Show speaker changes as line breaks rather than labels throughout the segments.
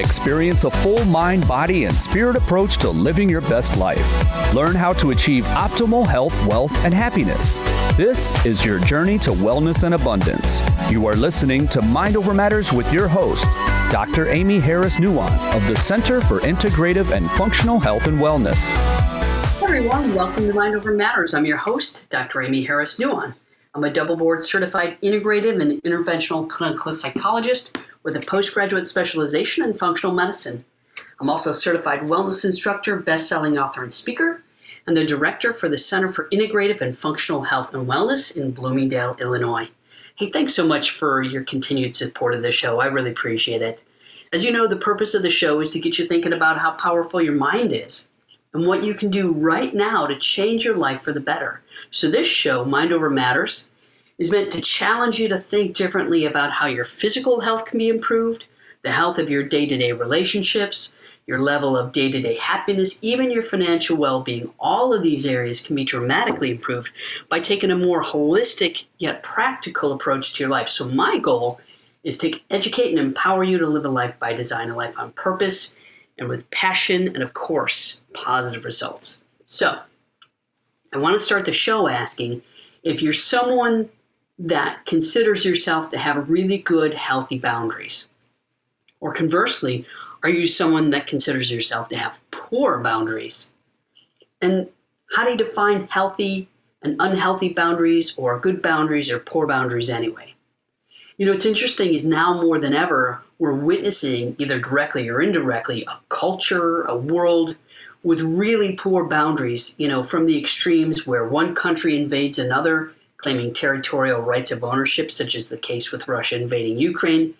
Experience a full mind, body, and spirit approach to living your best life. Learn how to achieve optimal health, wealth, and happiness. This is your journey to wellness and abundance. You are listening to Mind Over Matters with your host, Dr. Aimee Harris Nuwan of the Center for Integrative and Functional Health and Wellness.
Hello, everyone. Welcome to Mind Over Matters. I'm your host, Dr. Aimee Harris Nuwan. I'm a double board certified integrative and interventional clinical psychologist with a postgraduate specialization in functional medicine. I'm also a certified wellness instructor, best-selling author and speaker, and the director for the Center for Integrative and Functional Health and Wellness in Bloomingdale, Illinois. Hey, thanks so much for your continued support of the show. I really appreciate it. As you know, the purpose of the show is to get you thinking about how powerful your mind is and what you can do right now to change your life for the better. So, this show, Mind Over Matters, is meant to challenge you to think differently about how your physical health can be improved, the health of your day to day relationships, your level of day to day happiness, even your financial well being. All of these areas can be dramatically improved by taking a more holistic yet practical approach to your life. So, my goal is to educate and empower you to live a life by design, a life on purpose and with passion, and of course, positive results. So, I want to start the show asking if you're someone that considers yourself to have really good, healthy boundaries? Or conversely, are you someone that considers yourself to have poor boundaries? And how do you define healthy and unhealthy boundaries, or good boundaries, or poor boundaries anyway? You know, what's interesting is now more than ever, we're witnessing, either directly or indirectly, a culture, a world with really poor boundaries, you know, from the extremes where one country invades another claiming territorial rights of ownership, such as the case with Russia invading Ukraine,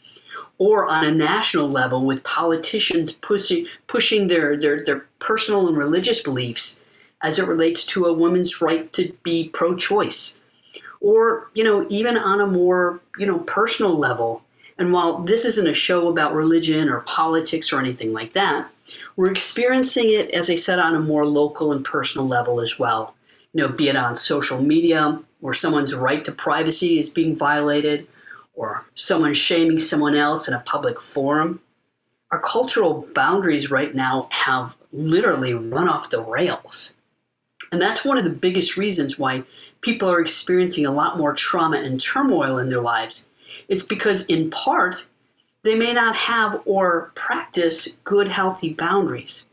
or on a national level with politicians pushing, pushing their, their, their personal and religious beliefs as it relates to a woman's right to be pro choice. Or, you know, even on a more, you know, personal level. And while this isn't a show about religion or politics or anything like that, we're experiencing it, as I said, on a more local and personal level as well. You know, be it on social media, where someone's right to privacy is being violated, or someone shaming someone else in a public forum. Our cultural boundaries right now have literally run off the rails. And that's one of the biggest reasons why people are experiencing a lot more trauma and turmoil in their lives. It's because, in part, they may not have or practice good, healthy boundaries.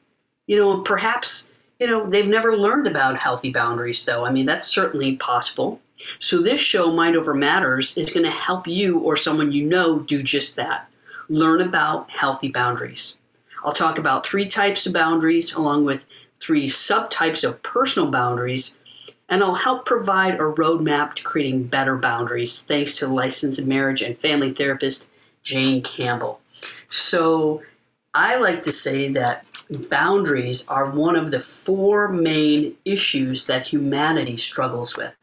You know, perhaps you know, they've never learned about healthy boundaries, though. I mean, that's certainly possible. So, this show, Mind Over Matters, is going to help you or someone you know do just that learn about healthy boundaries. I'll talk about three types of boundaries, along with three subtypes of personal boundaries, and I'll help provide a roadmap to creating better boundaries thanks to licensed marriage and family therapist Jane Campbell. So, I like to say that boundaries are one of the four main issues that humanity struggles with.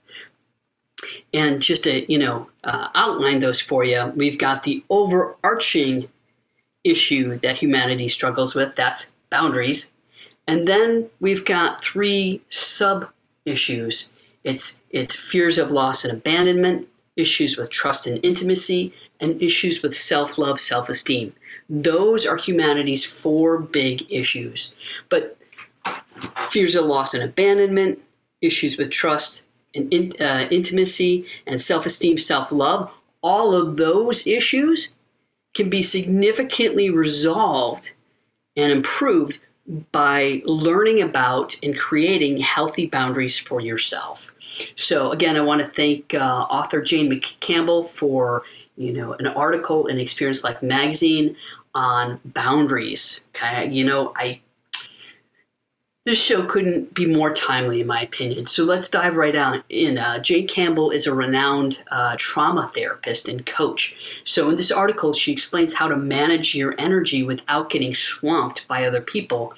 And just to you know uh, outline those for you, we've got the overarching issue that humanity struggles with. That's boundaries, and then we've got three sub issues. It's it's fears of loss and abandonment, issues with trust and intimacy, and issues with self love, self esteem. Those are humanity's four big issues. But fears of loss and abandonment, issues with trust and in, uh, intimacy and self esteem, self love, all of those issues can be significantly resolved and improved by learning about and creating healthy boundaries for yourself. So, again, I want to thank uh, author Jane McCampbell for you know, an article in Experience Life magazine on boundaries. Okay, you know, I this show couldn't be more timely, in my opinion. So let's dive right on in. Uh, Jane Campbell is a renowned uh, trauma therapist and coach. So in this article, she explains how to manage your energy without getting swamped by other people,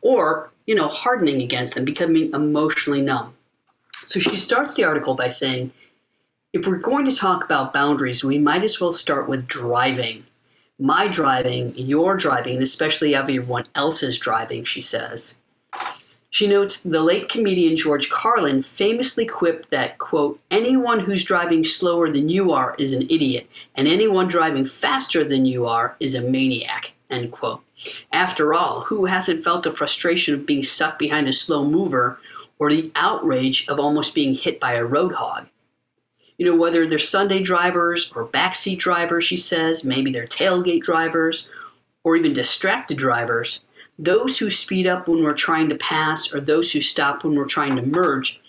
or you know, hardening against them, becoming emotionally numb. So she starts the article by saying if we're going to talk about boundaries, we might as well start with driving. My driving, your driving, and especially everyone else's driving, she says. She notes the late comedian George Carlin famously quipped that, quote, anyone who's driving slower than you are is an idiot, and anyone driving faster than you are is a maniac, end quote. After all, who hasn't felt the frustration of being stuck behind a slow mover or the outrage of almost being hit by a road hog? You know, whether they're Sunday drivers or backseat drivers, she says, maybe they're tailgate drivers or even distracted drivers, those who speed up when we're trying to pass or those who stop when we're trying to merge,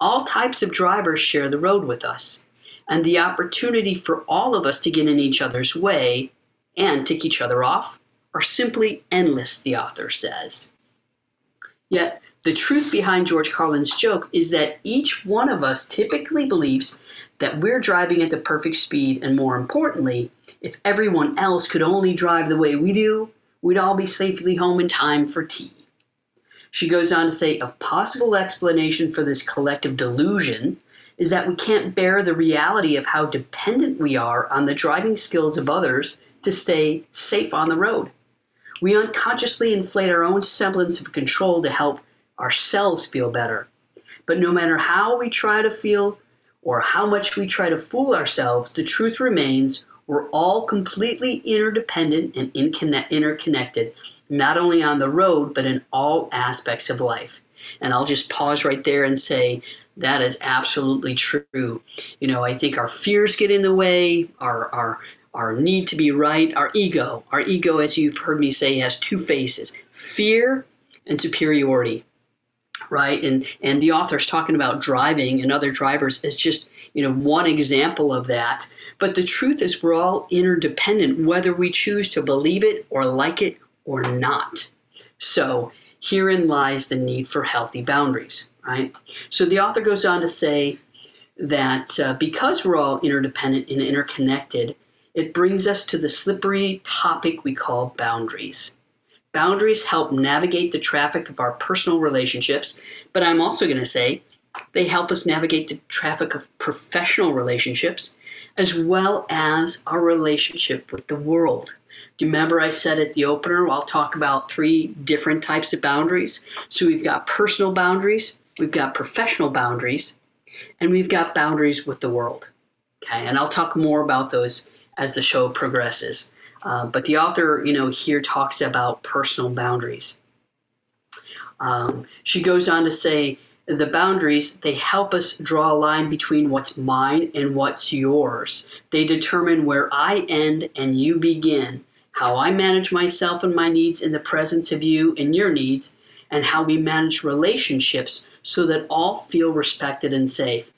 all types of drivers share the road with us. And the opportunity for all of us to get in each other's way and tick each other off are simply endless, the author says. Yet, the truth behind George Carlin's joke is that each one of us typically believes that we're driving at the perfect speed, and more importantly, if everyone else could only drive the way we do, we'd all be safely home in time for tea. She goes on to say a possible explanation for this collective delusion is that we can't bear the reality of how dependent we are on the driving skills of others to stay safe on the road. We unconsciously inflate our own semblance of control to help ourselves feel better. But no matter how we try to feel or how much we try to fool ourselves, the truth remains we're all completely interdependent and interconnected, not only on the road, but in all aspects of life. And I'll just pause right there and say, that is absolutely true. You know, I think our fears get in the way, our, our, our need to be right, our ego. Our ego, as you've heard me say, has two faces fear and superiority right? And and the author's talking about driving and other drivers as just you know one example of that. But the truth is, we're all interdependent, whether we choose to believe it or like it or not. So herein lies the need for healthy boundaries, right? So the author goes on to say that uh, because we're all interdependent and interconnected, it brings us to the slippery topic we call boundaries. Boundaries help navigate the traffic of our personal relationships, but I'm also going to say they help us navigate the traffic of professional relationships as well as our relationship with the world. Do you remember I said at the opener, I'll talk about three different types of boundaries? So we've got personal boundaries, we've got professional boundaries, and we've got boundaries with the world. Okay, and I'll talk more about those as the show progresses. Uh, but the author, you know, here talks about personal boundaries. Um, she goes on to say the boundaries they help us draw a line between what's mine and what's yours. They determine where I end and you begin, how I manage myself and my needs in the presence of you and your needs, and how we manage relationships so that all feel respected and safe.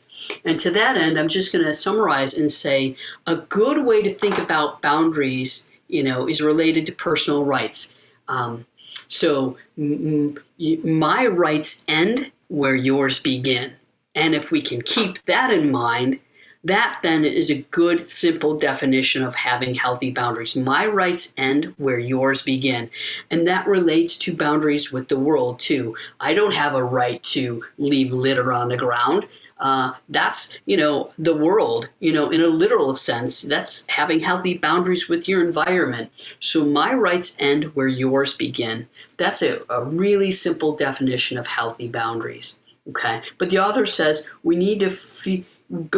And to that end, I'm just going to summarize and say a good way to think about boundaries you know, is related to personal rights. Um, so m- m- my rights end where yours begin. And if we can keep that in mind, that then is a good, simple definition of having healthy boundaries. My rights end where yours begin. And that relates to boundaries with the world, too. I don't have a right to leave litter on the ground. Uh, that's you know the world you know in a literal sense that's having healthy boundaries with your environment. So my rights end where yours begin. That's a, a really simple definition of healthy boundaries okay? But the author says we need to f-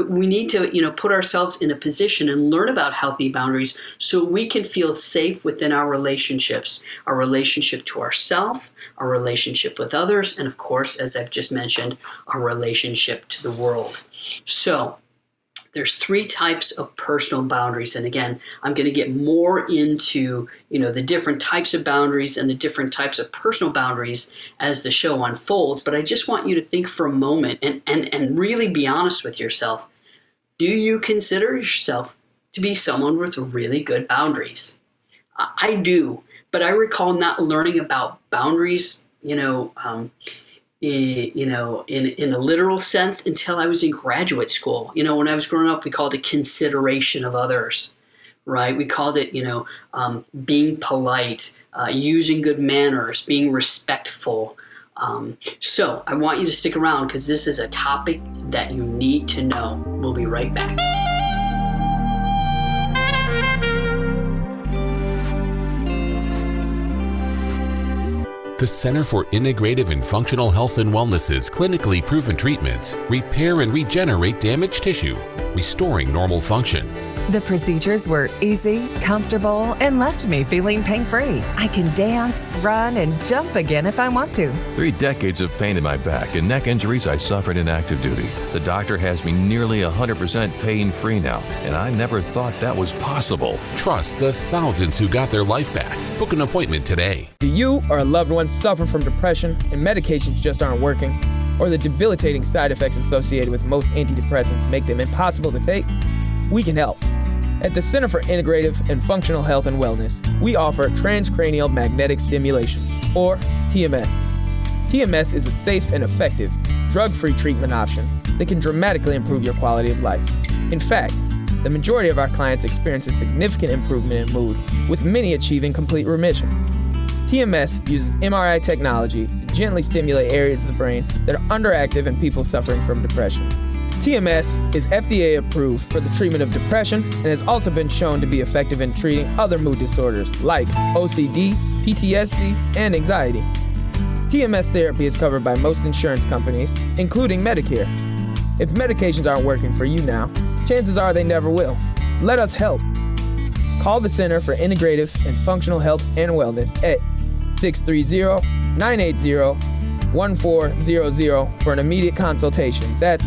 we need to you know put ourselves in a position and learn about healthy boundaries so we can feel safe within our relationships our relationship to ourselves our relationship with others and of course as i've just mentioned our relationship to the world. So there's three types of personal boundaries. And again i'm going to get more into you know the different types of boundaries and the different types of personal boundaries as the show unfolds. But i just want you to think for a moment and and, and really be honest with yourself. Do you consider yourself to be someone with really good boundaries? I do but i recall not learning about boundaries you know um, you know, in, in a literal sense until I was in graduate school. You know, when I was growing up, we called it consideration of others, right? We called it, you know, um, being polite, uh, using good manners, being respectful. Um, so I want you to stick around because this is a topic that you need to know. We'll be right back.
The Center for Integrative and Functional Health and Wellness's clinically proven treatments repair and regenerate damaged tissue, restoring normal function.
The procedures were easy, comfortable, and left me feeling pain free. I can dance, run, and jump again if I want to.
Three decades of pain in my back and neck injuries I suffered in active duty. The doctor has me nearly 100% pain free now, and I never thought that was possible.
Trust the thousands who got their life back. Book an appointment today.
Do you or a loved one suffer from depression and medications just aren't working? Or the debilitating side effects associated with most antidepressants make them impossible to take? We can help. At the Center for Integrative and Functional Health and Wellness, we offer transcranial magnetic stimulation, or TMS. TMS is a safe and effective, drug free treatment option that can dramatically improve your quality of life. In fact, the majority of our clients experience a significant improvement in mood, with many achieving complete remission. TMS uses MRI technology to gently stimulate areas of the brain that are underactive in people suffering from depression. TMS is FDA approved for the treatment of depression and has also been shown to be effective in treating other mood disorders like OCD, PTSD, and anxiety. TMS therapy is covered by most insurance companies, including Medicare. If medications aren't working for you now, chances are they never will. Let us help. Call the Center for Integrative and Functional Health and Wellness at 630 980 1400 for an immediate consultation. That's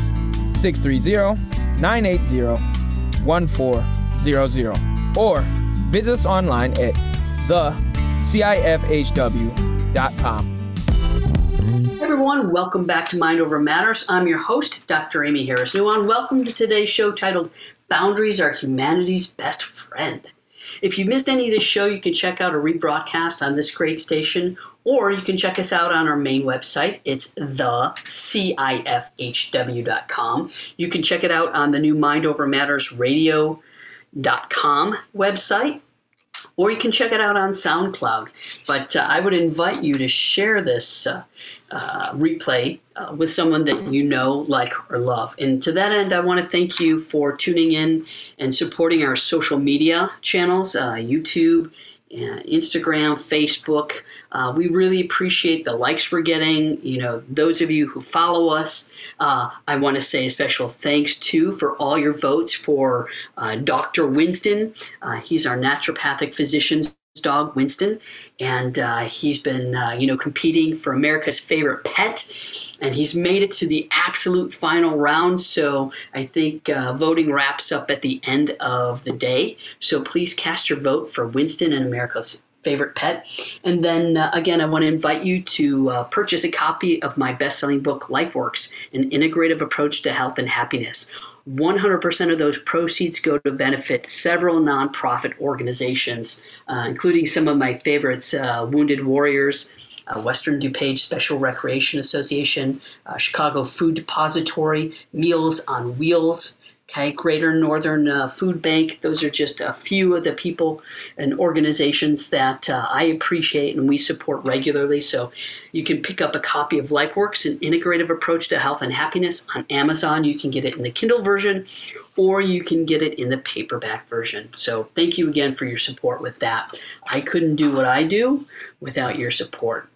630 980 1400 or visit us online at thecifhw.com.
Everyone, welcome back to Mind Over Matters. I'm your host, Dr. Aimee Harris Nuwan. Welcome to today's show titled Boundaries Are Humanity's Best Friend. If you missed any of this show, you can check out a rebroadcast on this great station, or you can check us out on our main website. It's thecifhw.com. You can check it out on the new Mind Over Matters radio.com website or you can check it out on SoundCloud. But uh, I would invite you to share this uh, uh, replay uh, with someone that you know, like, or love. And to that end, I want to thank you for tuning in and supporting our social media channels uh, YouTube, uh, Instagram, Facebook. Uh, we really appreciate the likes we're getting. You know, those of you who follow us, uh, I want to say a special thanks to for all your votes for Dr. Winston. He's our naturopathic physician's dog, Winston, and uh, he's been, you know, competing for America's favorite pet and he's made it to the absolute final round. So I think uh, voting wraps up at the end of the day. So please cast your vote for Winston and America's favorite pet. And then uh, again, I want to invite you to uh, purchase a copy of my best selling book, LifeWorks An Integrative Approach to Health and Happiness. 100% of those proceeds go to benefit several nonprofit organizations, uh, including some of my favorites uh, Wounded Warriors, uh, Western DuPage Special Recreation Association, uh, Chicago Food Depository, Meals on Wheels, okay, Greater Northern uh, Food Bank. Those are just a few of the people and organizations that uh, I appreciate and we support regularly. So you can pick up a copy of LifeWorks, an integrative approach to health and happiness on Amazon. You can get it in the Kindle version or you can get it in the paperback version. So thank you again for your support with that. I couldn't do what I do without your support.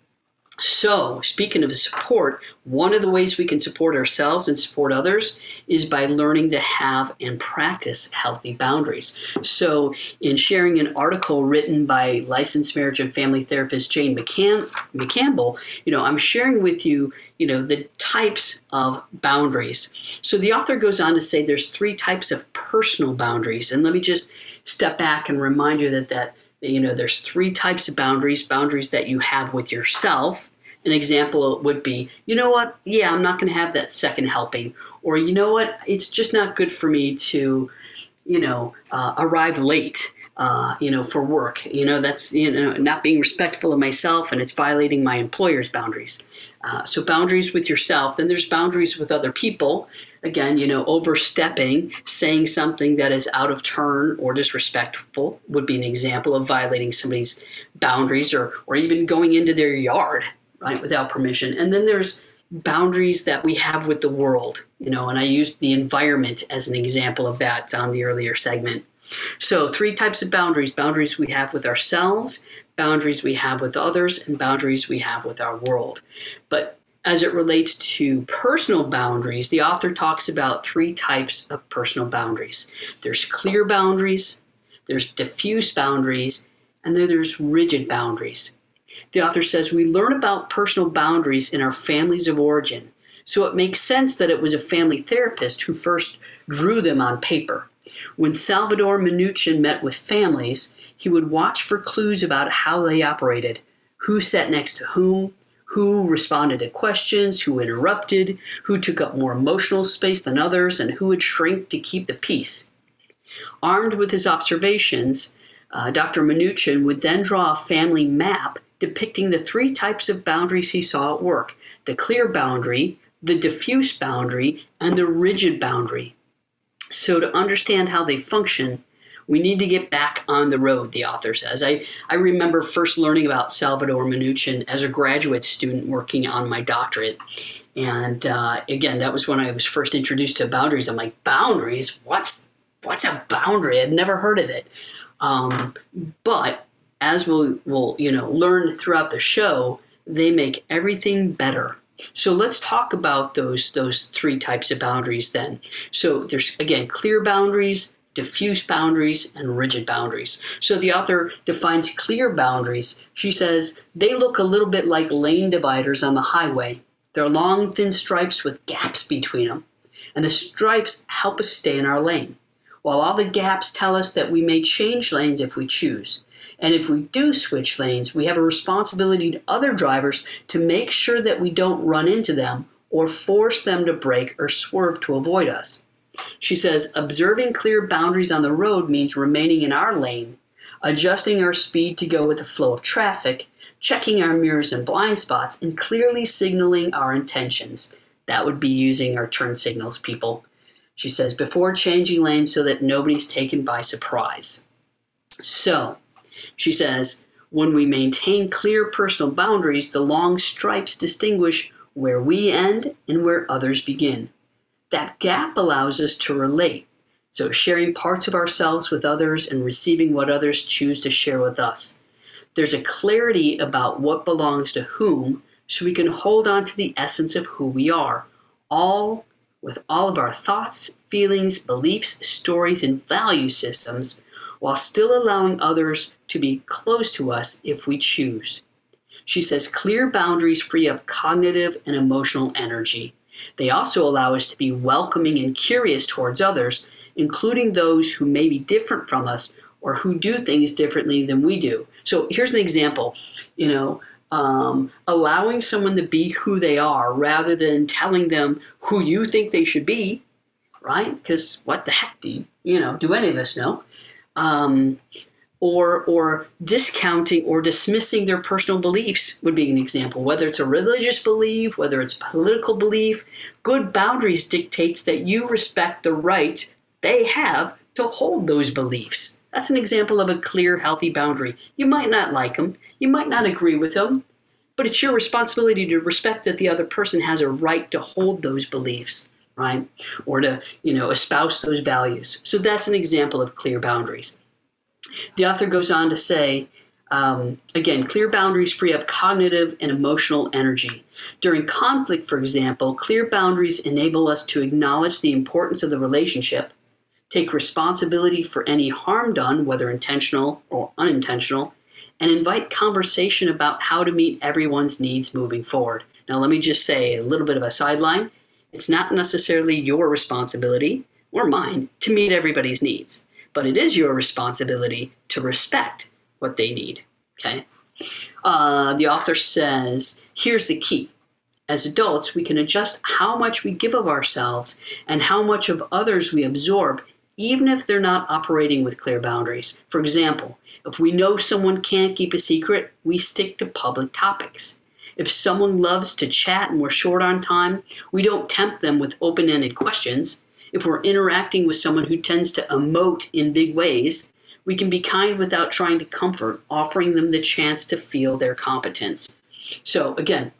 So, speaking of support, one of the ways we can support ourselves and support others is by learning to have and practice healthy boundaries. So, in sharing an article written by licensed marriage and family therapist Jane McCann- McCampbell, you know, I'm sharing with you, you know, the types of boundaries. So, the author goes on to say there's three types of personal boundaries, and let me just step back and remind you that that you know there's three types of boundaries boundaries that you have with yourself an example would be, you know what? Yeah, I'm not going to have that second helping. Or, you know what? It's just not good for me to, you know, uh, arrive late. Uh, you know, for work, you know, that's you know not being respectful of myself, and it's violating my employer's boundaries. Uh, so boundaries with yourself. Then there's boundaries with other people. Again, you know, overstepping, saying something that is out of turn or disrespectful would be an example of violating somebody's boundaries, or or even going into their yard right, without permission. And then there's boundaries that we have with the world, you know, and I used the environment as an example of that on the earlier segment. So, three types of boundaries boundaries we have with ourselves, boundaries we have with others and boundaries we have with our world. But as it relates to personal boundaries, the author talks about three types of personal boundaries there's clear boundaries, there's diffuse boundaries, and then there's rigid boundaries. The author says we learn about personal boundaries in our families of origin, so it makes sense that it was a family therapist who first drew them on paper. When Salvador Minuchin met with families, he would watch for clues about how they operated, who sat next to whom, who responded to questions, who interrupted, who took up more emotional space than others, and who would shrink to keep the peace. Armed with his observations, uh, Dr. Minuchin would then draw a family map depicting the three types of boundaries he saw at work the clear boundary, the diffuse boundary, and the rigid boundary. So, to understand how they function, we need to get back on the road, the author says. I, I remember first learning about Salvador Minuchin as a graduate student working on my doctorate. And uh, again, that was when I was first introduced to boundaries. I'm like, boundaries? What's what's a boundary? I'd never heard of it. Um, but as we'll, we'll you know learn throughout the show, they make everything better. So let's talk about those those three types of boundaries then. So there's again clear boundaries, diffuse boundaries, and rigid boundaries. So the author defines clear boundaries. She says they look a little bit like lane dividers on the highway. They're long, thin stripes with gaps between them, and the stripes help us stay in our lane, while all the gaps tell us that we may change lanes if we choose. And if we do switch lanes, we have a responsibility to other drivers to make sure that we don't run into them or force them to brake or swerve to avoid us. She says, observing clear boundaries on the road means remaining in our lane, adjusting our speed to go with the flow of traffic, checking our mirrors and blind spots, and clearly signaling our intentions. That would be using our turn signals, people. She says, before changing lanes so that nobody's taken by surprise. So, she says, when we maintain clear personal boundaries, the long stripes distinguish where we end and where others begin. That gap allows us to relate, so sharing parts of ourselves with others and receiving what others choose to share with us. There's a clarity about what belongs to whom, so we can hold on to the essence of who we are, all with all of our thoughts, feelings, beliefs, stories, and value systems while still allowing others to be close to us if we choose. She says clear boundaries free up cognitive and emotional energy. They also allow us to be welcoming and curious towards others, including those who may be different from us or who do things differently than we do. So here's an example. You know, um, allowing someone to be who they are rather than telling them who you think they should be, right? Because what the heck do you, you know, do any of us know? Um, or or discounting or dismissing their personal beliefs would be an example. Whether it's a religious belief, whether it's political belief, good boundaries dictates that you respect the right they have to hold those beliefs. That's an example of a clear, healthy boundary. You might not like them, you might not agree with them, but it's your responsibility to respect that the other person has a right to hold those beliefs right? Or to, you know, espouse those values. So that's an example of clear boundaries. The author goes on to say, um, again, clear boundaries free up cognitive and emotional energy. During conflict, for example, clear boundaries enable us to acknowledge the importance of the relationship, take responsibility for any harm done, whether intentional or unintentional, and invite conversation about how to meet everyone's needs moving forward. Now, let me just say a little bit of a sideline. It's not necessarily your responsibility or mine to meet everybody's needs, but it is your responsibility to respect what they need. Okay? Uh, the author says here's the key. As adults, we can adjust how much we give of ourselves and how much of others we absorb, even if they're not operating with clear boundaries. For example, if we know someone can't keep a secret, we stick to public topics. If someone loves to chat and we're short on time, we don't tempt them with open ended questions. If we're interacting with someone who tends to emote in big ways, we can be kind without trying to comfort, offering them the chance to feel their competence. So, again,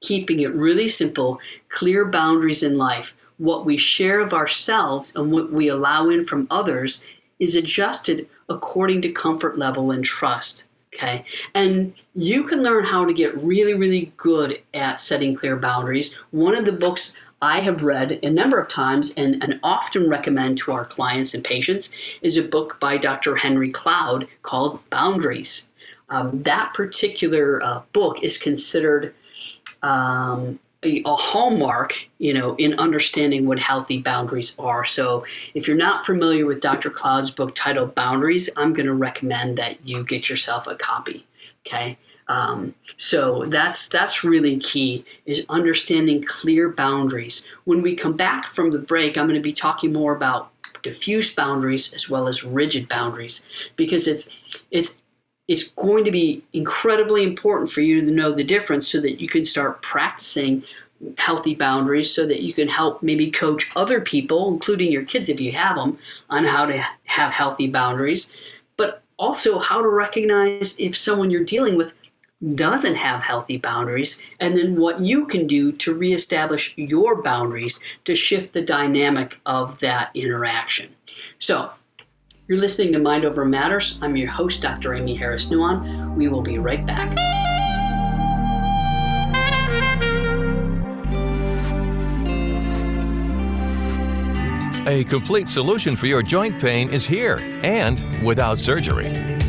keeping it really simple, clear boundaries in life. What we share of ourselves and what we allow in from others is adjusted according to comfort level and trust. Okay. And you can learn how to get really, really good at setting clear boundaries. One of the books I have read a number of times and, and often recommend to our clients and patients is a book by Dr. Henry Cloud called Boundaries. Um, that particular uh, book is considered um, a, a hallmark, you know, in understanding what healthy boundaries are. So, if you're not familiar with Dr. Cloud's book titled Boundaries, I'm going to recommend that you get yourself a copy. Okay. Um, so that's that's really key is understanding clear boundaries. When we come back from the break, I'm going to be talking more about diffuse boundaries as well as rigid boundaries because it's it's it's going to be incredibly important for you to know the difference so that you can start practicing healthy boundaries so that you can help maybe coach other people, including your kids if you have them, on how to have healthy boundaries, but also how to recognize if someone you're dealing with doesn't have healthy boundaries, and then what you can do to reestablish your boundaries to shift the dynamic of that interaction. So, you're listening to Mind Over Matters. I'm your host, Dr. Aimee Harris Nuwan. We will be right back.
A complete solution for your joint pain is here and without surgery.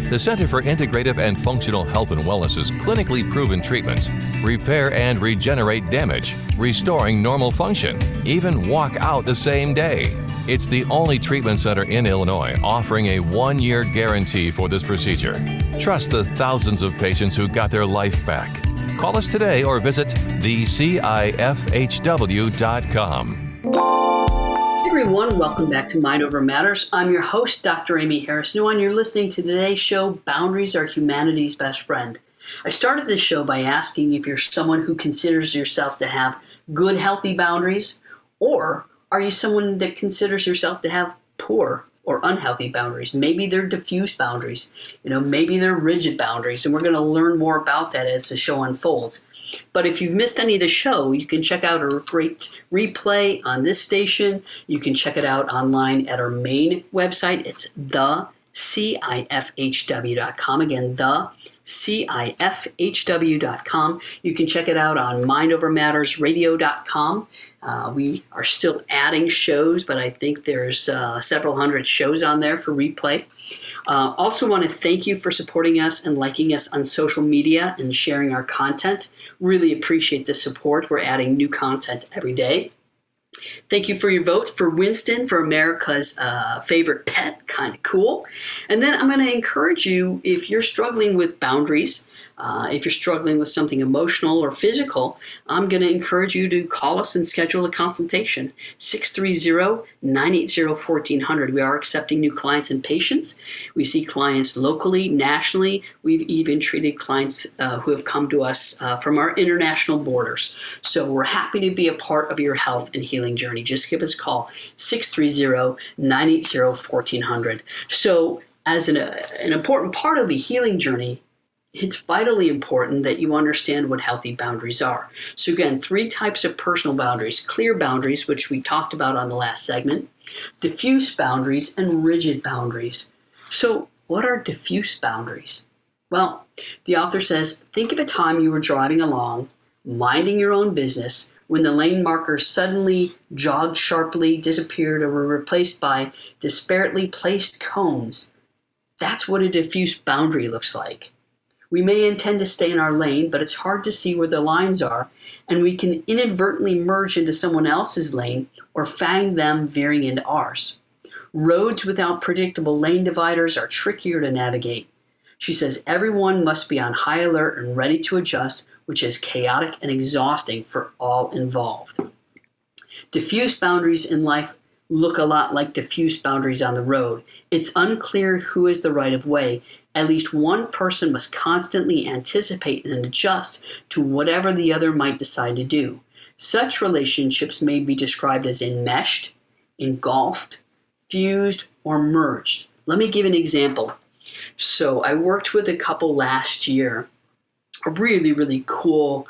The Center for Integrative and Functional Health and Wellness's clinically proven treatments repair and regenerate damage, restoring normal function, even walk out the same day. It's the only treatment center in Illinois offering a one year guarantee for this procedure. Trust the thousands of patients who got their life back. Call us today or visit thecifhw.com.
Everyone, welcome back to Mind Over Matters. I'm your host, Dr. Aimee Harris Nuwan. You're listening to today's show, Boundaries Are Humanity's Best Friend. I started this show by asking if you're someone who considers yourself to have good, healthy boundaries, or are you someone that considers yourself to have poor or unhealthy boundaries? Maybe they're diffuse boundaries. You know, maybe they're rigid boundaries, and we're going to learn more about that as the show unfolds. But if you've missed any of the show, you can check out a great replay on this station. You can check it out online at our main website. It's the CIFHW.com. Again, the CIFHW.com. You can check it out on mindovermattersradio.com. Uh, we are still adding shows, but I think there's uh, several hundred shows on there for replay. Uh, also, want to thank you for supporting us and liking us on social media and sharing our content. Really appreciate the support. We're adding new content every day. Thank you for your votes for Winston for America's uh, favorite pet. Kind of cool. And then I'm going to encourage you if you're struggling with boundaries uh, if you're struggling with something emotional or physical, I'm going to encourage you to call us and schedule a consultation. 630 980 1400. We are accepting new clients and patients. We see clients locally, nationally. We've even treated clients uh, who have come to us uh, from our international borders. So we're happy to be a part of your health and healing journey. Just give us a call 630 980 1400. So, as an, an important part of the healing journey, it's vitally important that you understand what healthy boundaries are. So, again, three types of personal boundaries clear boundaries, which we talked about on the last segment, diffuse boundaries, and rigid boundaries. So, what are diffuse boundaries? Well, the author says think of a time you were driving along, minding your own business, when the lane markers suddenly jogged sharply, disappeared, or were replaced by disparately placed cones. That's what a diffuse boundary looks like. We may intend to stay in our lane, but it's hard to see where the lines are, and we can inadvertently merge into someone else's lane or fang them veering into ours. Roads without predictable lane dividers are trickier to navigate. She says everyone must be on high alert and ready to adjust, which is chaotic and exhausting for all involved. Diffuse boundaries in life look a lot like diffuse boundaries on the road. It's unclear who is the right of way, at least one person must constantly anticipate and adjust to whatever the other might decide to do. Such relationships may be described as enmeshed, engulfed, fused, or merged. Let me give an example. So, I worked with a couple last year, a really, really cool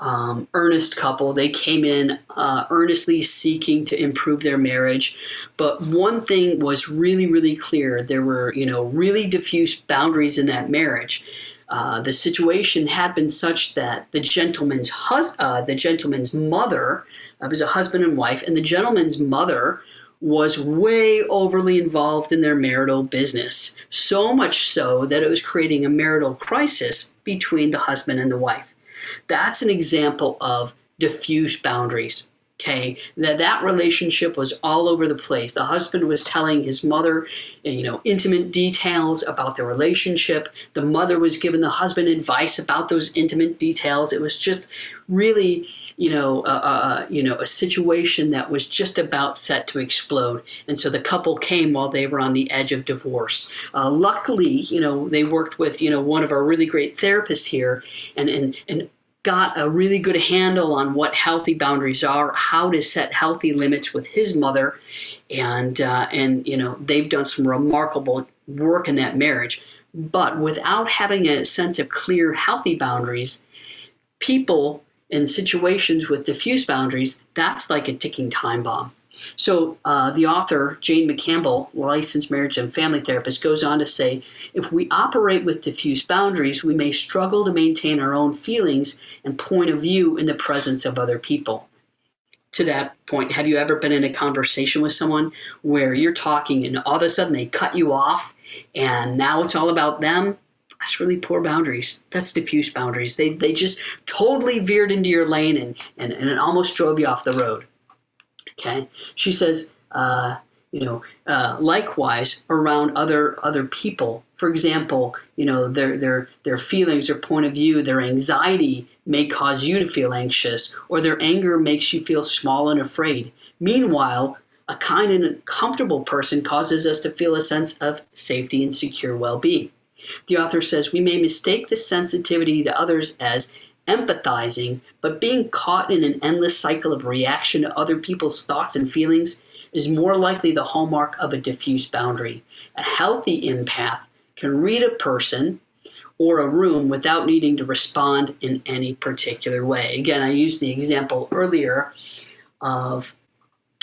um, earnest couple. They came in uh, earnestly seeking to improve their marriage. But one thing was really, really clear there were, you know, really diffuse boundaries in that marriage. uh, the situation had been such that the gentleman's hus- uh, the gentleman's mother uh, was a husband and wife, and the gentleman's mother was way overly involved in their marital business, so much so that it was creating a marital crisis between the husband and the wife. That's an example of diffuse boundaries. Okay, that that relationship was all over the place. The husband was telling his mother, you know, intimate details about the relationship. The mother was giving the husband advice about those intimate details. It was just really, you know, uh, uh, you know, a situation that was just about set to explode. And so the couple came while they were on the edge of divorce. Uh, luckily, you know, they worked with, you know, one of our really great therapists here, and and and got a really good handle on what healthy boundaries are, how to set healthy limits with his mother, and uh, and you know they've done some remarkable work in that marriage. But without having a sense of clear, healthy boundaries, people in situations with diffuse boundaries, that's like a ticking time bomb. So uh, the author, Jane McCampbell, licensed marriage and family therapist, goes on to say if we operate with diffuse boundaries, we may struggle to maintain our own feelings and point of view in the presence of other people. To that point, have you ever been in a conversation with someone where you're talking and all of a sudden they cut you off and now it's all about them? That's really poor boundaries. That's diffuse boundaries. They, they just totally veered into your lane and, and, and it almost drove you off the road. Okay, she says, uh, you know, uh, likewise around other other people. For example, you know, their their their feelings, their point of view, their anxiety may cause you to feel anxious, or their anger makes you feel small and afraid. Meanwhile, a kind and comfortable person causes us to feel a sense of safety and secure well-being. The author says we may mistake this sensitivity to others as empathizing, but being caught in an endless cycle of reaction to other people's thoughts and feelings is more likely the hallmark of a diffuse boundary. A healthy empath can read a person or a room without needing to respond in any particular way. Again, I used the example earlier of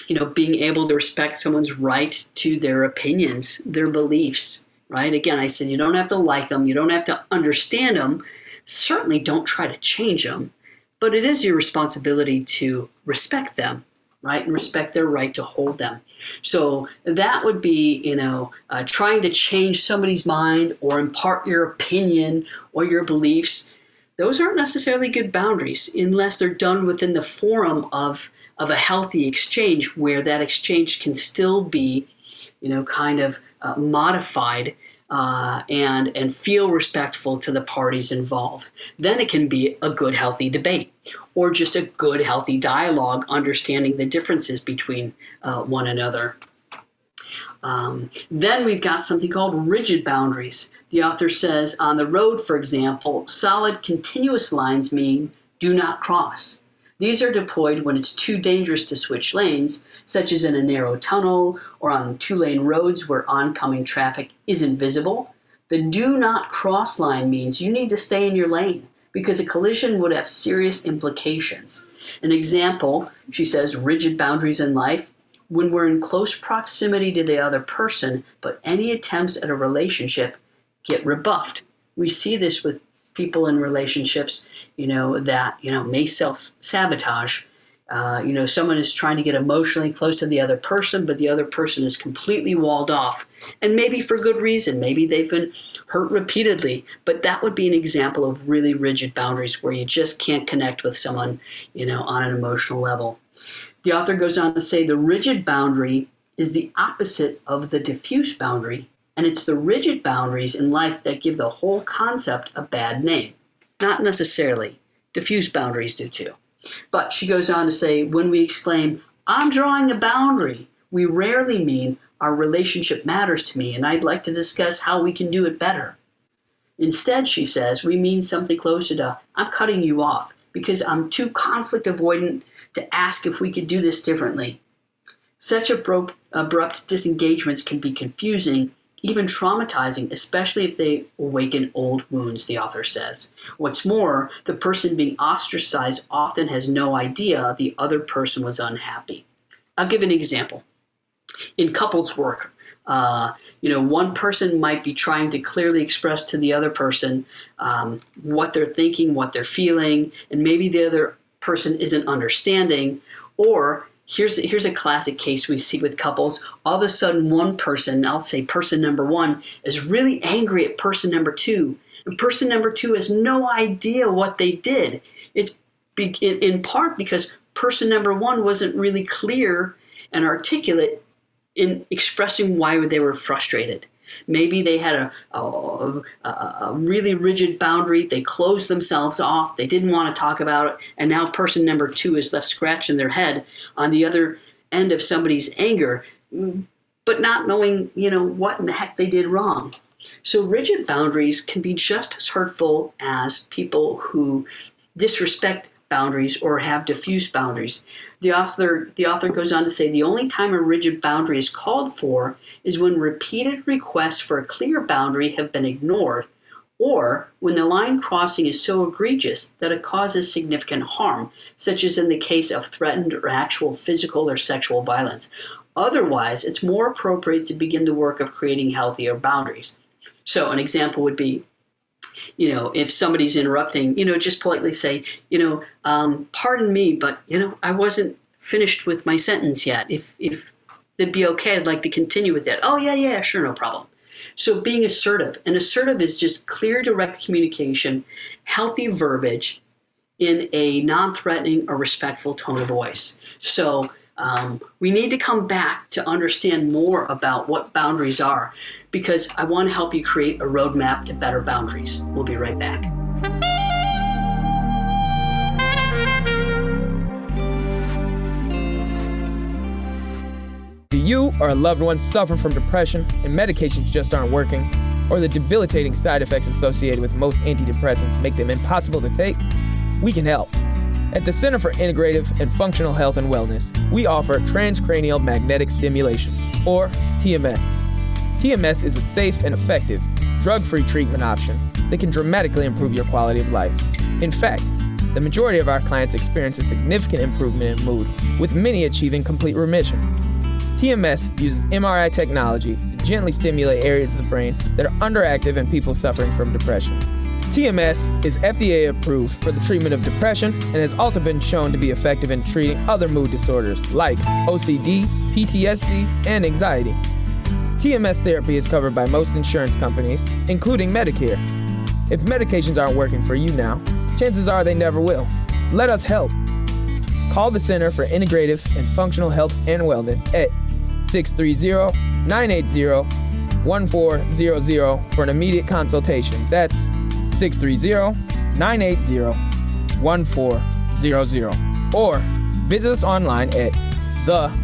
you know being able to respect someone's right to their opinions, their beliefs, right? Again, I said you don't have to like them, you don't have to understand them, certainly don't try to change them, but it is your responsibility to respect them, right? And respect their right to hold them. So that would be, you know, uh, trying to change somebody's mind or impart your opinion or your beliefs. Those aren't necessarily good boundaries unless they're done within the forum of, of a healthy exchange where that exchange can still be, you know, kind of uh, modified uh, and and feel respectful to the parties involved. Then it can be a good, healthy debate, or just a good, healthy dialogue, understanding the differences between uh, one another. Um, then we've got something called rigid boundaries. The author says on the road, for example, solid continuous lines mean do not cross. These are deployed when it's too dangerous to switch lanes, such as in a narrow tunnel or on two lane roads where oncoming traffic isn't visible. The do not cross line means you need to stay in your lane because a collision would have serious implications. An example, she says, rigid boundaries in life. When we're in close proximity to the other person, but any attempts at a relationship get rebuffed. We see this with people in relationships, you know, that, you know, may self sabotage. Uh, you know, someone is trying to get emotionally close to the other person, but the other person is completely walled off. And maybe for good reason. Maybe they've been hurt repeatedly. But that would be an example of really rigid boundaries where you just can't connect with someone, you know, on an emotional level. The author goes on to say the rigid boundary is the opposite of the diffuse boundary and it's the rigid boundaries in life that give the whole concept a bad name. Not necessarily. Diffuse boundaries do too. But she goes on to say when we exclaim, I'm drawing a boundary, we rarely mean our relationship matters to me and I'd like to discuss how we can do it better. Instead, she says, we mean something closer to, I'm cutting you off because I'm too conflict avoidant to ask if we could do this differently. Such abrupt, abrupt disengagements can be confusing even traumatizing, especially if they awaken old wounds, the author says. What's more, the person being ostracized often has no idea the other person was unhappy. I'll give an example. In couples work, Uh, you know, one person might be trying to clearly express to the other person um, what they're thinking, what they're feeling, and maybe the other person isn't understanding. Or here's here's a classic case we see with couples. All of a sudden, one person, I'll say person number one, is really angry at person number two, and person number two has no idea what they did. It's in part because person number one wasn't really clear and articulate in expressing why they were frustrated. Maybe they had a, a, a, really rigid boundary. They closed themselves off. They didn't want to talk about it. And now person number two is left scratching their head on the other end of somebody's anger, but not knowing, you know, what in the heck they did wrong. So rigid boundaries can be just as hurtful as people who disrespect boundaries or have diffuse boundaries. The author, the author goes on to say the only time a rigid boundary is called for is when repeated requests for a clear boundary have been ignored or when the line crossing is so egregious that it causes significant harm, such as in the case of threatened or actual physical or sexual violence. Otherwise, it's more appropriate to begin the work of creating healthier boundaries. So, an example would be you know, if somebody's interrupting, you know, just politely say, you know, um, pardon me, but you know, I wasn't finished with my sentence yet. If if it'd be okay, I'd like to continue with that. Oh yeah, yeah, sure, no problem. So being assertive, and assertive is just clear, direct communication, healthy verbiage, in a non-threatening or respectful tone of voice. So um, we need to come back to understand more about what boundaries are because I want to help you create a roadmap to better boundaries. We'll be right back.
Do you or a loved one suffer from depression and medications just aren't working? Or the debilitating side effects associated with most antidepressants make them impossible to take? We can help. At the Center for Integrative and Functional Health and Wellness, we offer transcranial magnetic stimulation, or TMS. TMS is a safe and effective, drug free treatment option that can dramatically improve your quality of life. In fact, the majority of our clients experience a significant improvement in mood, with many achieving complete remission. TMS uses MRI technology to gently stimulate areas of the brain that are underactive in people suffering from depression. TMS is FDA approved for the treatment of depression and has also been shown to be effective in treating other mood disorders like OCD, PTSD, and anxiety. TMS therapy is covered by most insurance companies, including Medicare. If medications aren't working for you now, chances are they never will. Let us help. Call the Center for Integrative and Functional Health and Wellness at 630 980 1400 for an immediate consultation. That's 630 980 1400 or visit us online at thecifhw.com.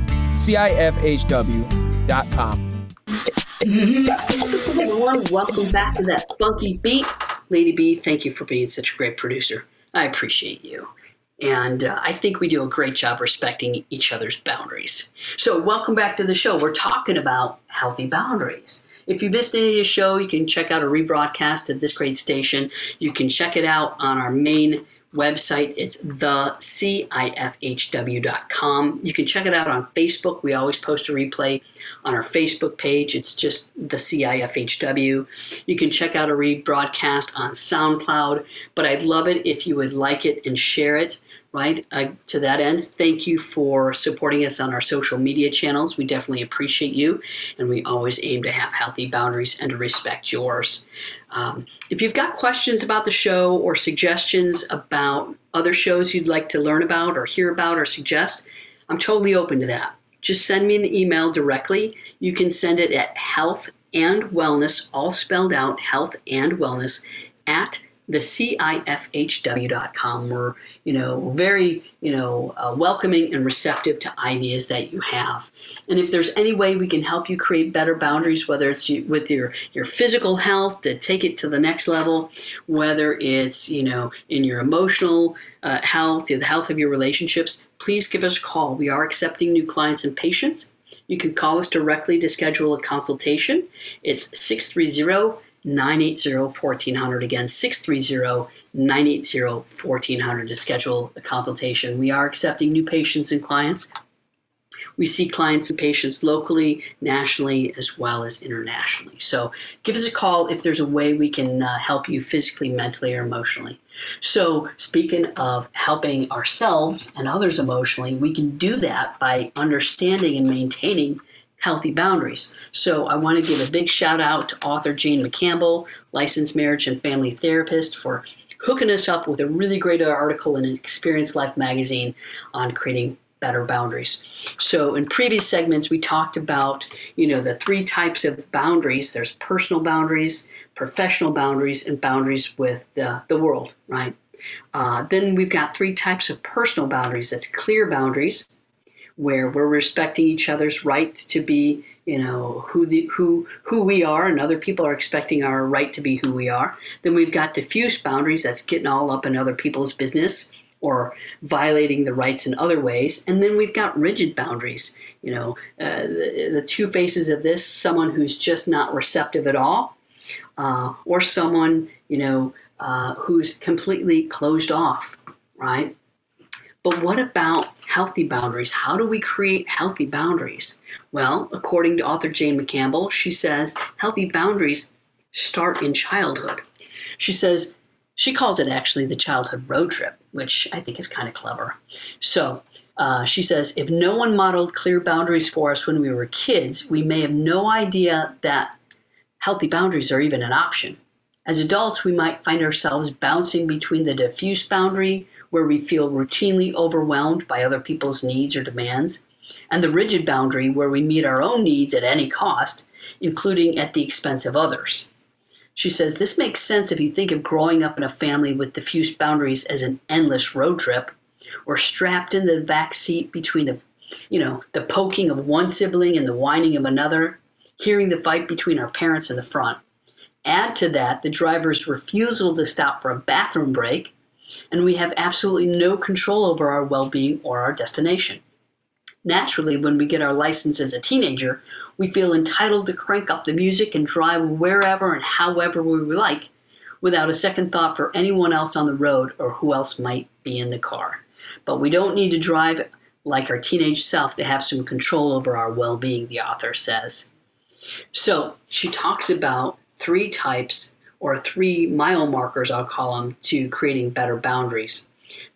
Everyone, welcome back to that funky beat. Lady B, thank you for being such a great producer. I appreciate you. And uh, I think we do a great job respecting each other's boundaries. So, welcome back to the show. We're talking about healthy boundaries. If you missed any of the show, you can check out a rebroadcast of this great station. You can check it out on our main website. It's thecifhw.com. You can check it out on Facebook. We always post a replay on our Facebook page. It's just the CIFHW. You can check out a rebroadcast on SoundCloud, but I'd love it if you would like it and share it right? To that end, thank you for supporting us on our social media channels. We definitely appreciate you, and we always aim to have healthy boundaries and to respect yours. Um, if you've got questions about the show or suggestions about other shows you'd like to learn about or hear about or suggest, I'm totally open to that. Just send me an email directly. You can send it at health and wellness, all spelled out, health and wellness, at the CIFHW.com. We're, you know, very, you know, uh, welcoming and receptive to ideas that you have. And if there's any way we can help you create better boundaries, whether it's with your, your physical health to take it to the next level, whether it's, you know, in your emotional uh, health, the health of your relationships, please give us a call. We are accepting new clients and patients. You can call us directly to schedule a consultation. It's 630 980 1400. Again, 630 980 1400 to schedule a consultation. We are accepting new patients and clients. We see clients and patients locally, nationally, as well as internationally. So give us a call if there's a way we can uh, help you physically, mentally, or emotionally. So, speaking of helping ourselves and others emotionally, we can do that by understanding and maintaining healthy boundaries. So, I want to give a big shout out to author Jane McCampbell, licensed marriage and family therapist, for hooking us up with a really great article in Experience Life magazine on creating better boundaries. So in previous segments we talked about, you know, the three types of boundaries. There's personal boundaries, professional boundaries, and boundaries with the, the world, right? Uh, then we've got three types of personal boundaries. That's clear boundaries, where we're respecting each other's right to be, you know, who the who who we are, and other people are expecting our right to be who we are. Then we've got diffuse boundaries. That's getting all up in other people's business or violating the rights in other ways. And then we've got rigid boundaries. You know, uh, the, the, two faces of this someone who's just not receptive at all, uh, or someone, you know, uh, who's completely closed off, right? But what about healthy boundaries? How do we create healthy boundaries? Well, according to author Jane McCampbell, she says healthy boundaries start in childhood. She says she calls it actually the childhood road trip, which I think is kind of clever. So uh, she says, if no one modeled clear boundaries for us when we were kids, we may have no idea that healthy boundaries are even an option. As adults, we might find ourselves bouncing between the diffuse boundary, where we feel routinely overwhelmed by other people's needs or demands, and the rigid boundary, where we meet our own needs at any cost, including at the expense of others. She says this makes sense if you think of growing up in a family with diffuse boundaries as an endless road trip, or strapped in the back seat between the, you know, the poking of one sibling and the whining of another, hearing the fight between our parents in the front. Add to that the driver's refusal to stop for a bathroom break, and we have absolutely no control over our well being or our destination. Naturally, when we get our license as a teenager, we feel entitled to crank up the music and drive wherever and however we like without a second thought for anyone else on the road or who else might be in the car. But we don't need to drive like our teenage self to have some control over our well being, the author says. So she talks about three types or three mile markers, I'll call them, to creating better boundaries.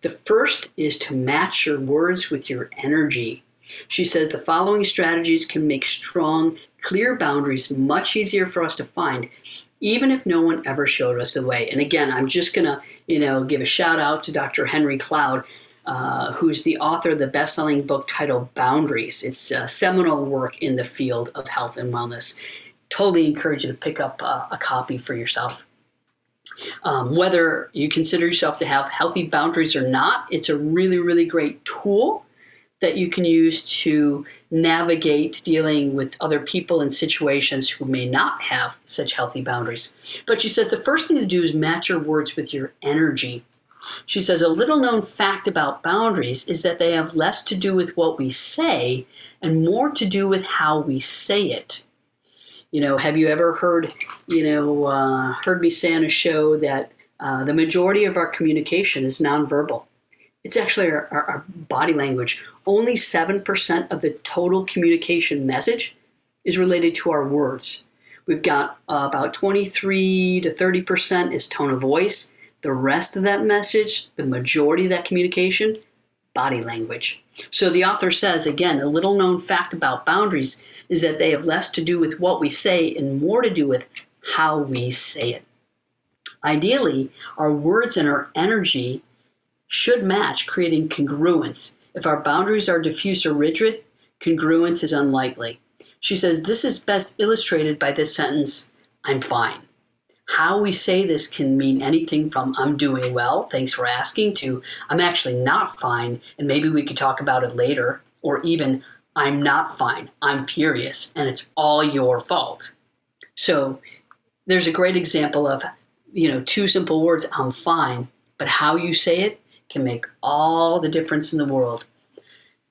The first is to match your words with your energy. She says the following strategies can make strong, clear boundaries much easier for us to find, even if no one ever showed us the way. And again, I'm just to, you know, give a shout out to Dr. Henry Cloud, uh, who's the author of the best-selling book titled Boundaries. It's a seminal work in the field of health and wellness. Totally encourage you to pick up uh, a copy for yourself. Um, whether you consider yourself to have healthy boundaries or not, it's a really, really great tool that you can use to navigate dealing with other people and situations who may not have such healthy boundaries. But she says the first thing to do is match your words with your energy. She says a little known fact about boundaries is that they have less to do with what we say and more to do with how we say it. You know, have you ever heard, you know, uh, heard me say on a show that uh, the majority of our communication is nonverbal? It's actually our, our, our body language. Only 7% of the total communication message is related to our words. We've got uh, about 23 to 30% is tone of voice. The rest of that message, the majority of that communication, body language. So the author says, again, a little known fact about boundaries is that they have less to do with what we say and more to do with how we say it. Ideally, our words and our energy should match, creating congruence. If our boundaries are diffuse or rigid, congruence is unlikely. She says this is best illustrated by this sentence I'm fine. How we say this can mean anything from I'm doing well, thanks for asking, to I'm actually not fine, and maybe we could talk about it later, or even I'm not fine, I'm furious, and it's all your fault. So there's a great example of, you know, two simple words, I'm fine, but how you say it can make all the difference in the world.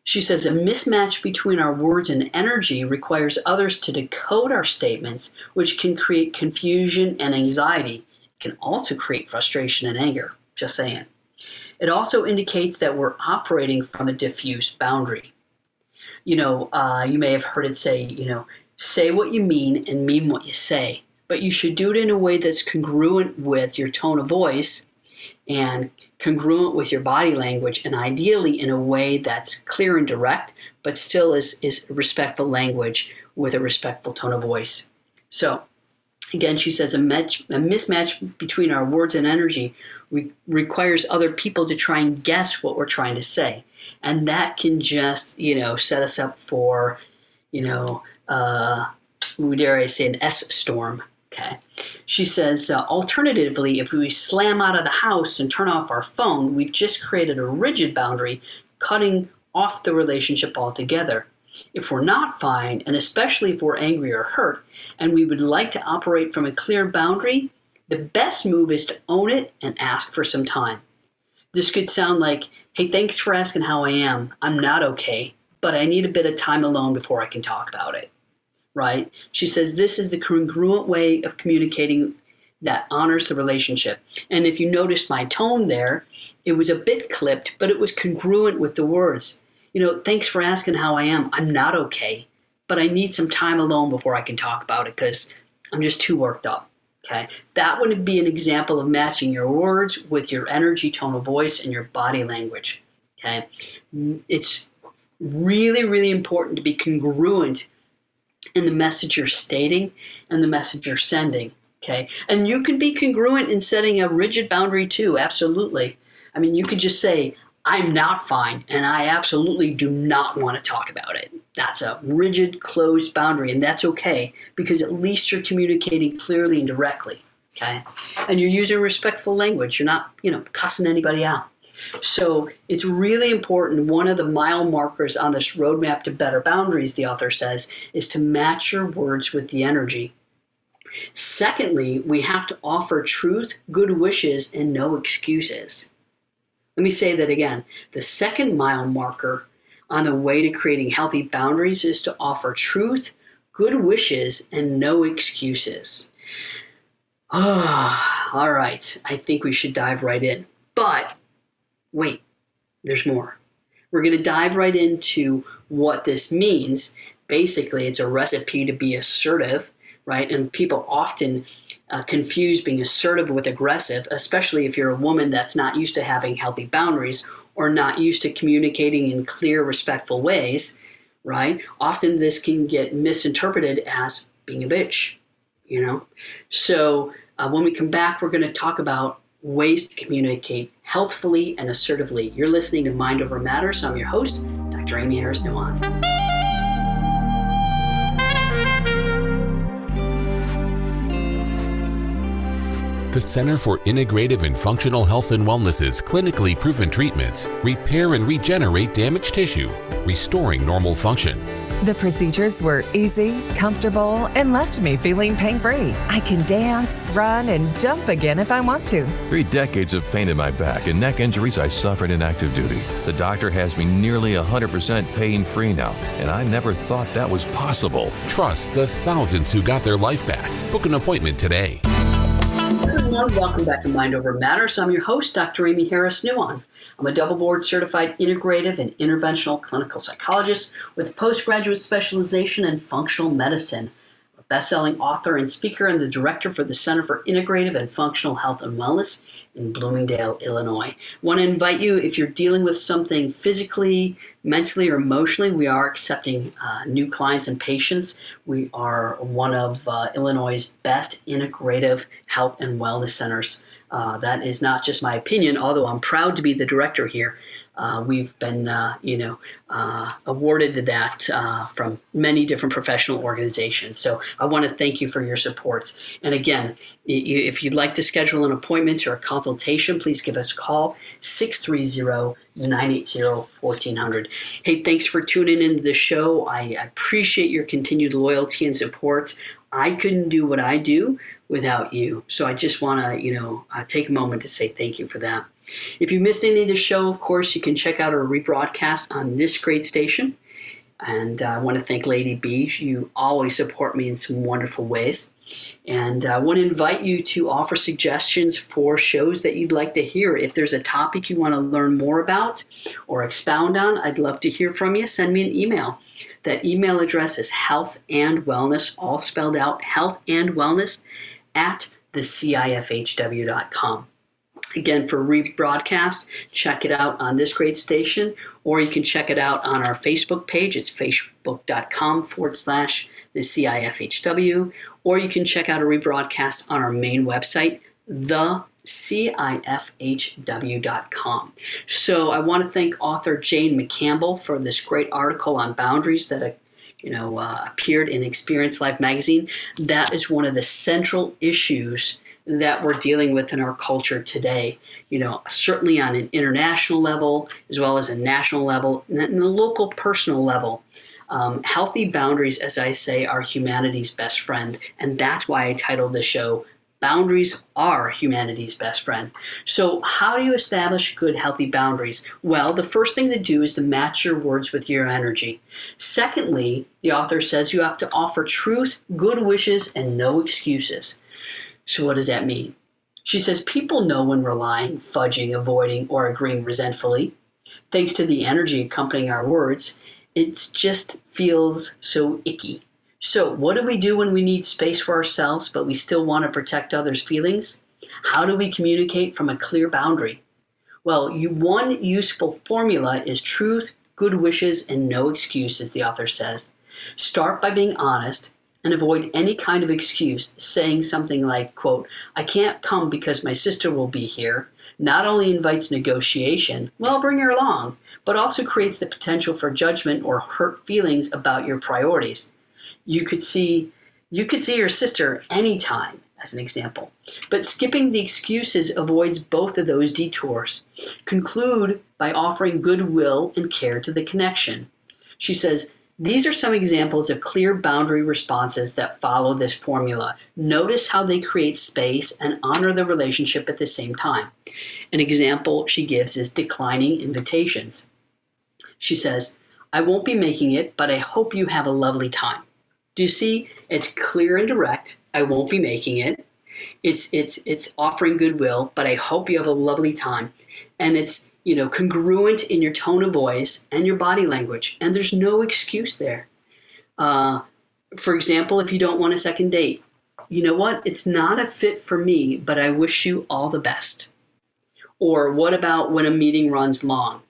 She says a mismatch between our words and energy requires others to decode our statements, which can create confusion and anxiety. It can also create frustration and anger. Just saying. It also indicates that we're operating from a diffuse boundary. You know, uh, you may have heard it say, you know, say what you mean and mean what you say. But you should do it in a way that's congruent with your tone of voice and congruent with your body language, and ideally in a way that's clear and direct, but still is, is respectful language with a respectful tone of voice. So, again, she says a, match, a mismatch between our words and energy re- requires other people to try and guess what we're trying to say. And that can just, you know, set us up for, you know, uh, dare I say, an S storm. Okay. She says, uh, alternatively, if we slam out of the house and turn off our phone, we've just created a rigid boundary, cutting off the relationship altogether. If we're not fine, and especially if we're angry or hurt, and we would like to operate from a clear boundary, the best move is to own it and ask for some time. This could sound like, hey, thanks for asking how I am. I'm not okay, but I need a bit of time alone before I can talk about it right? She says this is the congruent way of communicating that honors the relationship. And if you noticed my tone there, it was a bit clipped, but it was congruent with the words. You know, thanks for asking how I am. I'm not okay, but I need some time alone before I can talk about it because I'm just too worked up. Okay, that would be an example of matching your words with your energy, tone of voice, and your body language. Okay, it's really, really important to be congruent in the message you're stating and the message you're sending. Okay. And you can be congruent in setting a rigid boundary too. Absolutely. I mean, you could just say, I'm not fine and I absolutely do not want to talk about it. That's a rigid, closed boundary, and that's okay because at least you're communicating clearly and directly. Okay. And you're using respectful language. You're not, you know, cussing anybody out. So it's really important. One of the mile markers on this roadmap to better boundaries, the author says, is to match your words with the energy. Secondly, we have to offer truth, good wishes, and no excuses. Let me say that again. The second mile marker on the way to creating healthy boundaries is to offer truth, good wishes, and no excuses. Ah, all right. I think we should dive right in. But wait, there's more. We're going to dive right into what this means. Basically, it's a recipe to be assertive, right? And people often uh, being assertive with aggressive, especially if you're a woman that's not used to having healthy boundaries or not used to communicating in clear, respectful ways, right? Often this can get misinterpreted as being a bitch, you know? So uh, when we come back, we're going to talk about ways to communicate healthfully and assertively. You're listening to Mind Over Matters. I'm your host, Dr. Aimee Harris Nuwan.
The Center for Integrative and Functional Health and Wellness's clinically proven treatments repair and regenerate damaged tissue, restoring normal function
the procedures were easy, comfortable, and left me feeling pain free. I can dance, run, and jump again if I want to.
Three decades of pain in my back and neck injuries I suffered in active duty. The doctor has me nearly 100% pain free now, and I never thought that was possible.
Trust the thousands who got their life back. Book an appointment today.
Everyone, welcome back to Mind Over Matters. I'm your host, Dr. Aimee Harris Nuwan. I'm a double board certified integrative and interventional clinical psychologist with postgraduate specialization in functional medicine, best-selling author and speaker, and the director for the Center for Integrative and Functional Health and Wellness in Bloomingdale, Illinois. Want to invite you if you're dealing with something physically, mentally, or emotionally. We are accepting uh, new clients and patients. We are one of uh, Illinois' best integrative health and wellness centers. Uh, that is not just my opinion, although I'm proud to be the director here. Uh, we've been, uh, you know, uh, awarded that uh, from many different professional organizations. So I want to thank you for your support. And again, if you'd like to schedule an appointment or a consultation, please give us a call 630 980 1400. Hey, thanks for tuning into the show. I appreciate your continued loyalty and support. I couldn't do what I do without you. So I just want to, you know, uh, take a moment to say thank you for that. If you missed any of the show, of course, you can check out our rebroadcast on this great station. And uh, I want to thank Lady B. You always support me in some wonderful ways. And I want to invite you to offer suggestions for shows that you'd like to hear. If there's a topic you want to learn more about or expound on, I'd love to hear from you. Send me an email That email address is health and wellness, all spelled out, health and wellness at thecifhw.com. Again, for rebroadcast, check it out on this great station, or you can check it out on our Facebook page. It's facebook.com forward slash the CIFHW, or you can check out a rebroadcast on our main website, the CIFHW.com. So I want to thank author Jane McCampbell for this great article on boundaries that uh, you know uh, appeared in Experience Life magazine. That is one of the central issues that we're dealing with in our culture today. You know, certainly on an international level as well as a national level and the local personal level. Um, healthy boundaries, as I say, are humanity's best friend, and that's why I titled the show Boundaries are humanity's best friend. So, how do you establish good, healthy boundaries? Well, the first thing to do is to match your words with your energy. Secondly, the author says you have to offer truth, good wishes, and no excuses. So, what does that mean? She says people know when we're lying, fudging, avoiding, or agreeing resentfully. Thanks to the energy accompanying our words, it just feels so icky. So, what do we do when we need space for ourselves, but we still want to protect others' feelings? How do we communicate from a clear boundary? Well, you, one useful formula is truth, good wishes, and no excuses, the author says. Start by being honest and avoid any kind of excuse, saying something like, quote, I can't come because my sister will be here, not only invites negotiation, well, bring her along, but also creates the potential for judgment or hurt feelings about your priorities you could see you could see your sister anytime as an example. But skipping the excuses avoids both of those detours. Conclude by offering goodwill and care to the connection. She says, these are some examples of clear boundary responses that follow this formula. Notice how they create space and honor the relationship at the same time. An example she gives is declining invitations. She says, I won't be making it, but I hope you have a lovely time. Do you see? It's clear and direct. I won't be making it. It's it's it's offering goodwill, but I hope you have a lovely time. And it's you know congruent in your tone of voice and your body language, and there's no excuse there. Uh, for example, if you don't want a second date, you know what? It's not a fit for me, but I wish you all the best. Or what about when a meeting runs long?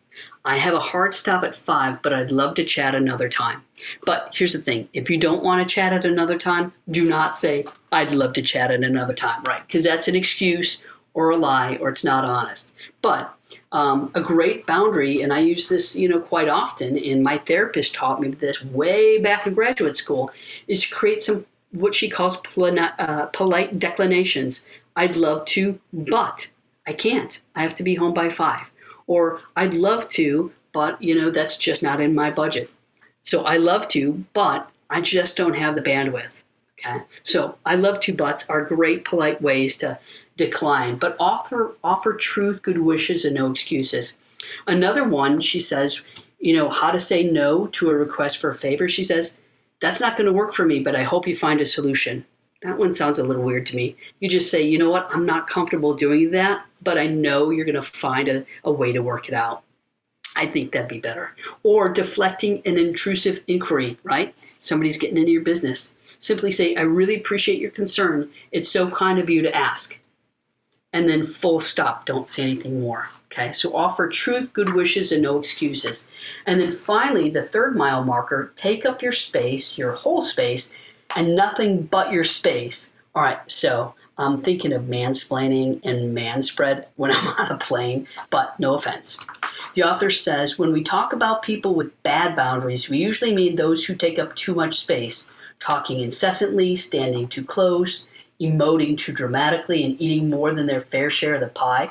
I have a hard stop at five, but I'd love to chat another time. But here's the thing if you don't want to chat at another time, do not say, I'd love to chat at another time, right? Because that's an excuse or a lie or it's not honest. But um, a great boundary, and I use this, you know, quite often, and my therapist taught me this way back in graduate school, is to create some what she calls uh, polite declinations. I'd love to, but I can't. I have to be home by five. Or I'd love to, but you know, that's just not in my budget. So I love to, but I just don't have the bandwidth. Okay. So I love to buts are great polite ways to decline, but offer offer truth, good wishes, and no excuses. Another one, she says, you know, how to say no to a request for a favor. She says, that's not going to work for me, but I hope you find a solution. That one sounds a little weird to me. You just say, you know what, I'm not comfortable doing that, but I know you're going to find a, a way to work it out. I think that'd be better. Or deflecting an intrusive inquiry, right? Somebody's getting into your business. Simply say, I really appreciate your concern. It's so kind of you to ask. And then full stop. Don't say anything more. Okay, so offer truth, good wishes, and no excuses. And then finally, the third mile marker take up your space, your whole space, and nothing but your space. All right, so I'm thinking of mansplaining and manspread when I'm on a plane, but no offense. The author says when we talk about people with bad boundaries, we usually mean those who take up too much space, talking incessantly, standing too close, emoting too dramatically, and eating more than their fair share of the pie.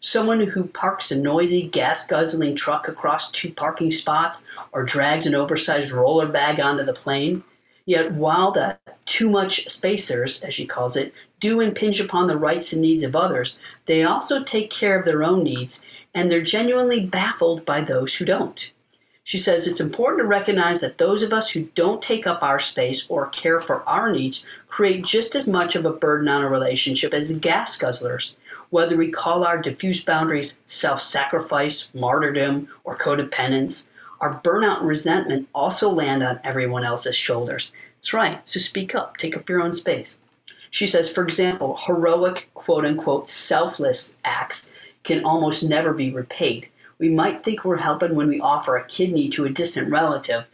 Someone who parks a noisy, gas guzzling truck across two parking spots or drags an oversized roller bag onto the plane. Yet, while the too much spacers, as she calls it, do impinge upon the rights and needs of others, they also take care of their own needs, and they're genuinely baffled by those who don't. She says it's important to recognize that those of us who don't take up our space or care for our needs create just as much of a burden on a relationship as the gas guzzlers. Whether we call our diffuse boundaries self sacrifice, martyrdom, or codependence, Our burnout and resentment also land on everyone else's shoulders. That's right, so speak up, take up your own space. She says, for example, heroic, quote unquote, selfless acts can almost never be repaid. We might think we're helping when we offer a kidney to a distant relative,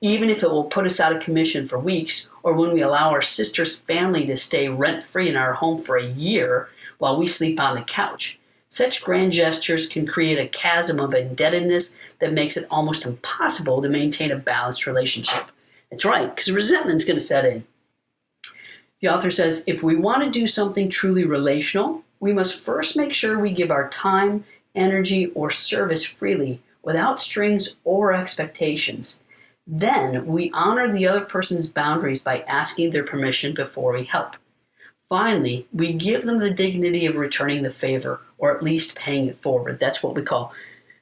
even if it will put us out of commission for weeks, or when we allow our sister's family to stay rent free in our home for a year while we sleep on the couch. Such grand gestures can create a chasm of indebtedness that makes it almost impossible to maintain a balanced relationship. That's right, because resentment's going to set in. The author says if we want to do something truly relational, we must first make sure we give our time, energy, or service freely without strings or expectations. Then we honor the other person's boundaries by asking their permission before we help. Finally, we give them the dignity of returning the favor or at least paying it forward. That's what we call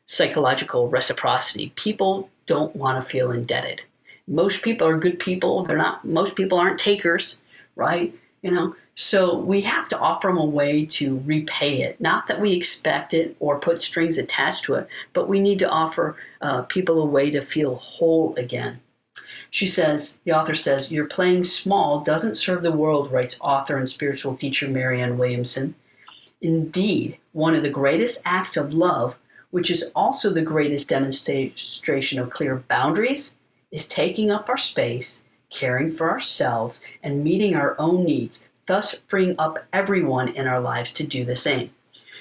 psychological reciprocity. People don't want to feel indebted. Most people are good people. They're not most people aren't takers, right? You know, so we have to offer them a way to repay it. Not that we expect it or put strings attached to it, but we need to offer uh, people a way to feel whole again. She says, the author says, Your playing small doesn't serve the world, writes author and spiritual teacher Marianne Williamson. Indeed, one of the greatest acts of love, which is also the greatest demonstration of clear boundaries, is taking up our space, caring for ourselves, and meeting our own needs, thus freeing up everyone in our lives to do the same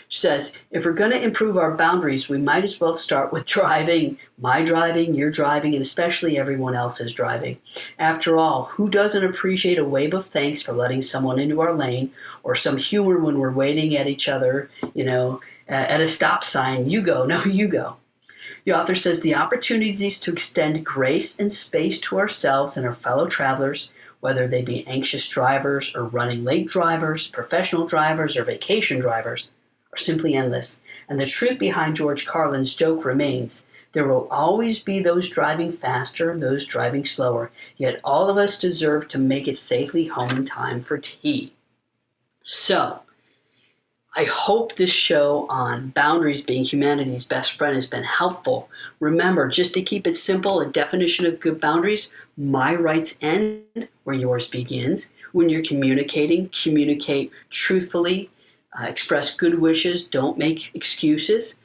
She says if we're going to improve our boundaries, we might as well start with driving, my driving, your driving, and especially everyone else's driving. After all, who doesn't appreciate a wave of thanks for letting someone into our lane or some humor when we're waiting at each other, you know, at a stop sign? You go, no, you go. The author says the opportunities to extend grace and space to ourselves and our fellow travelers, whether they be anxious drivers or running late drivers, professional drivers, or vacation drivers, are simply endless. And the truth behind George Carlin's joke remains there will always be those driving faster and those driving slower, yet all of us deserve to make it safely home in time for tea. So, I hope this show on boundaries being humanity's best friend has been helpful. Remember, just to keep it simple, a definition of good boundaries my rights end where yours begins. When you're communicating, communicate truthfully uh, express good wishes, don't make excuses.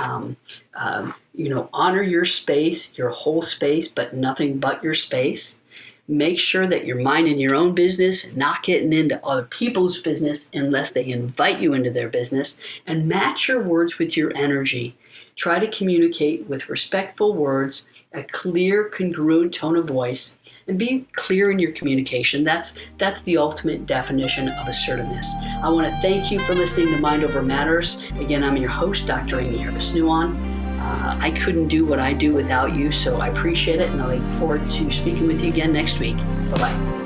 Um, um, you know, honor your space, your whole space, but nothing but your space. Make sure that you're minding your own business, not getting into other people's business unless they invite you into their business, and match your words with your energy. Try to communicate with respectful words, a clear, congruent tone of voice, and be clear in your communication. That's that's the ultimate definition of assertiveness. I want to thank you for listening to Mind Over Matters. Again, I'm your host, Dr. Aimee Harris Nuwan. Uh, I couldn't do what I do without you, so I appreciate it, and I look forward to speaking with you again next week. Bye bye.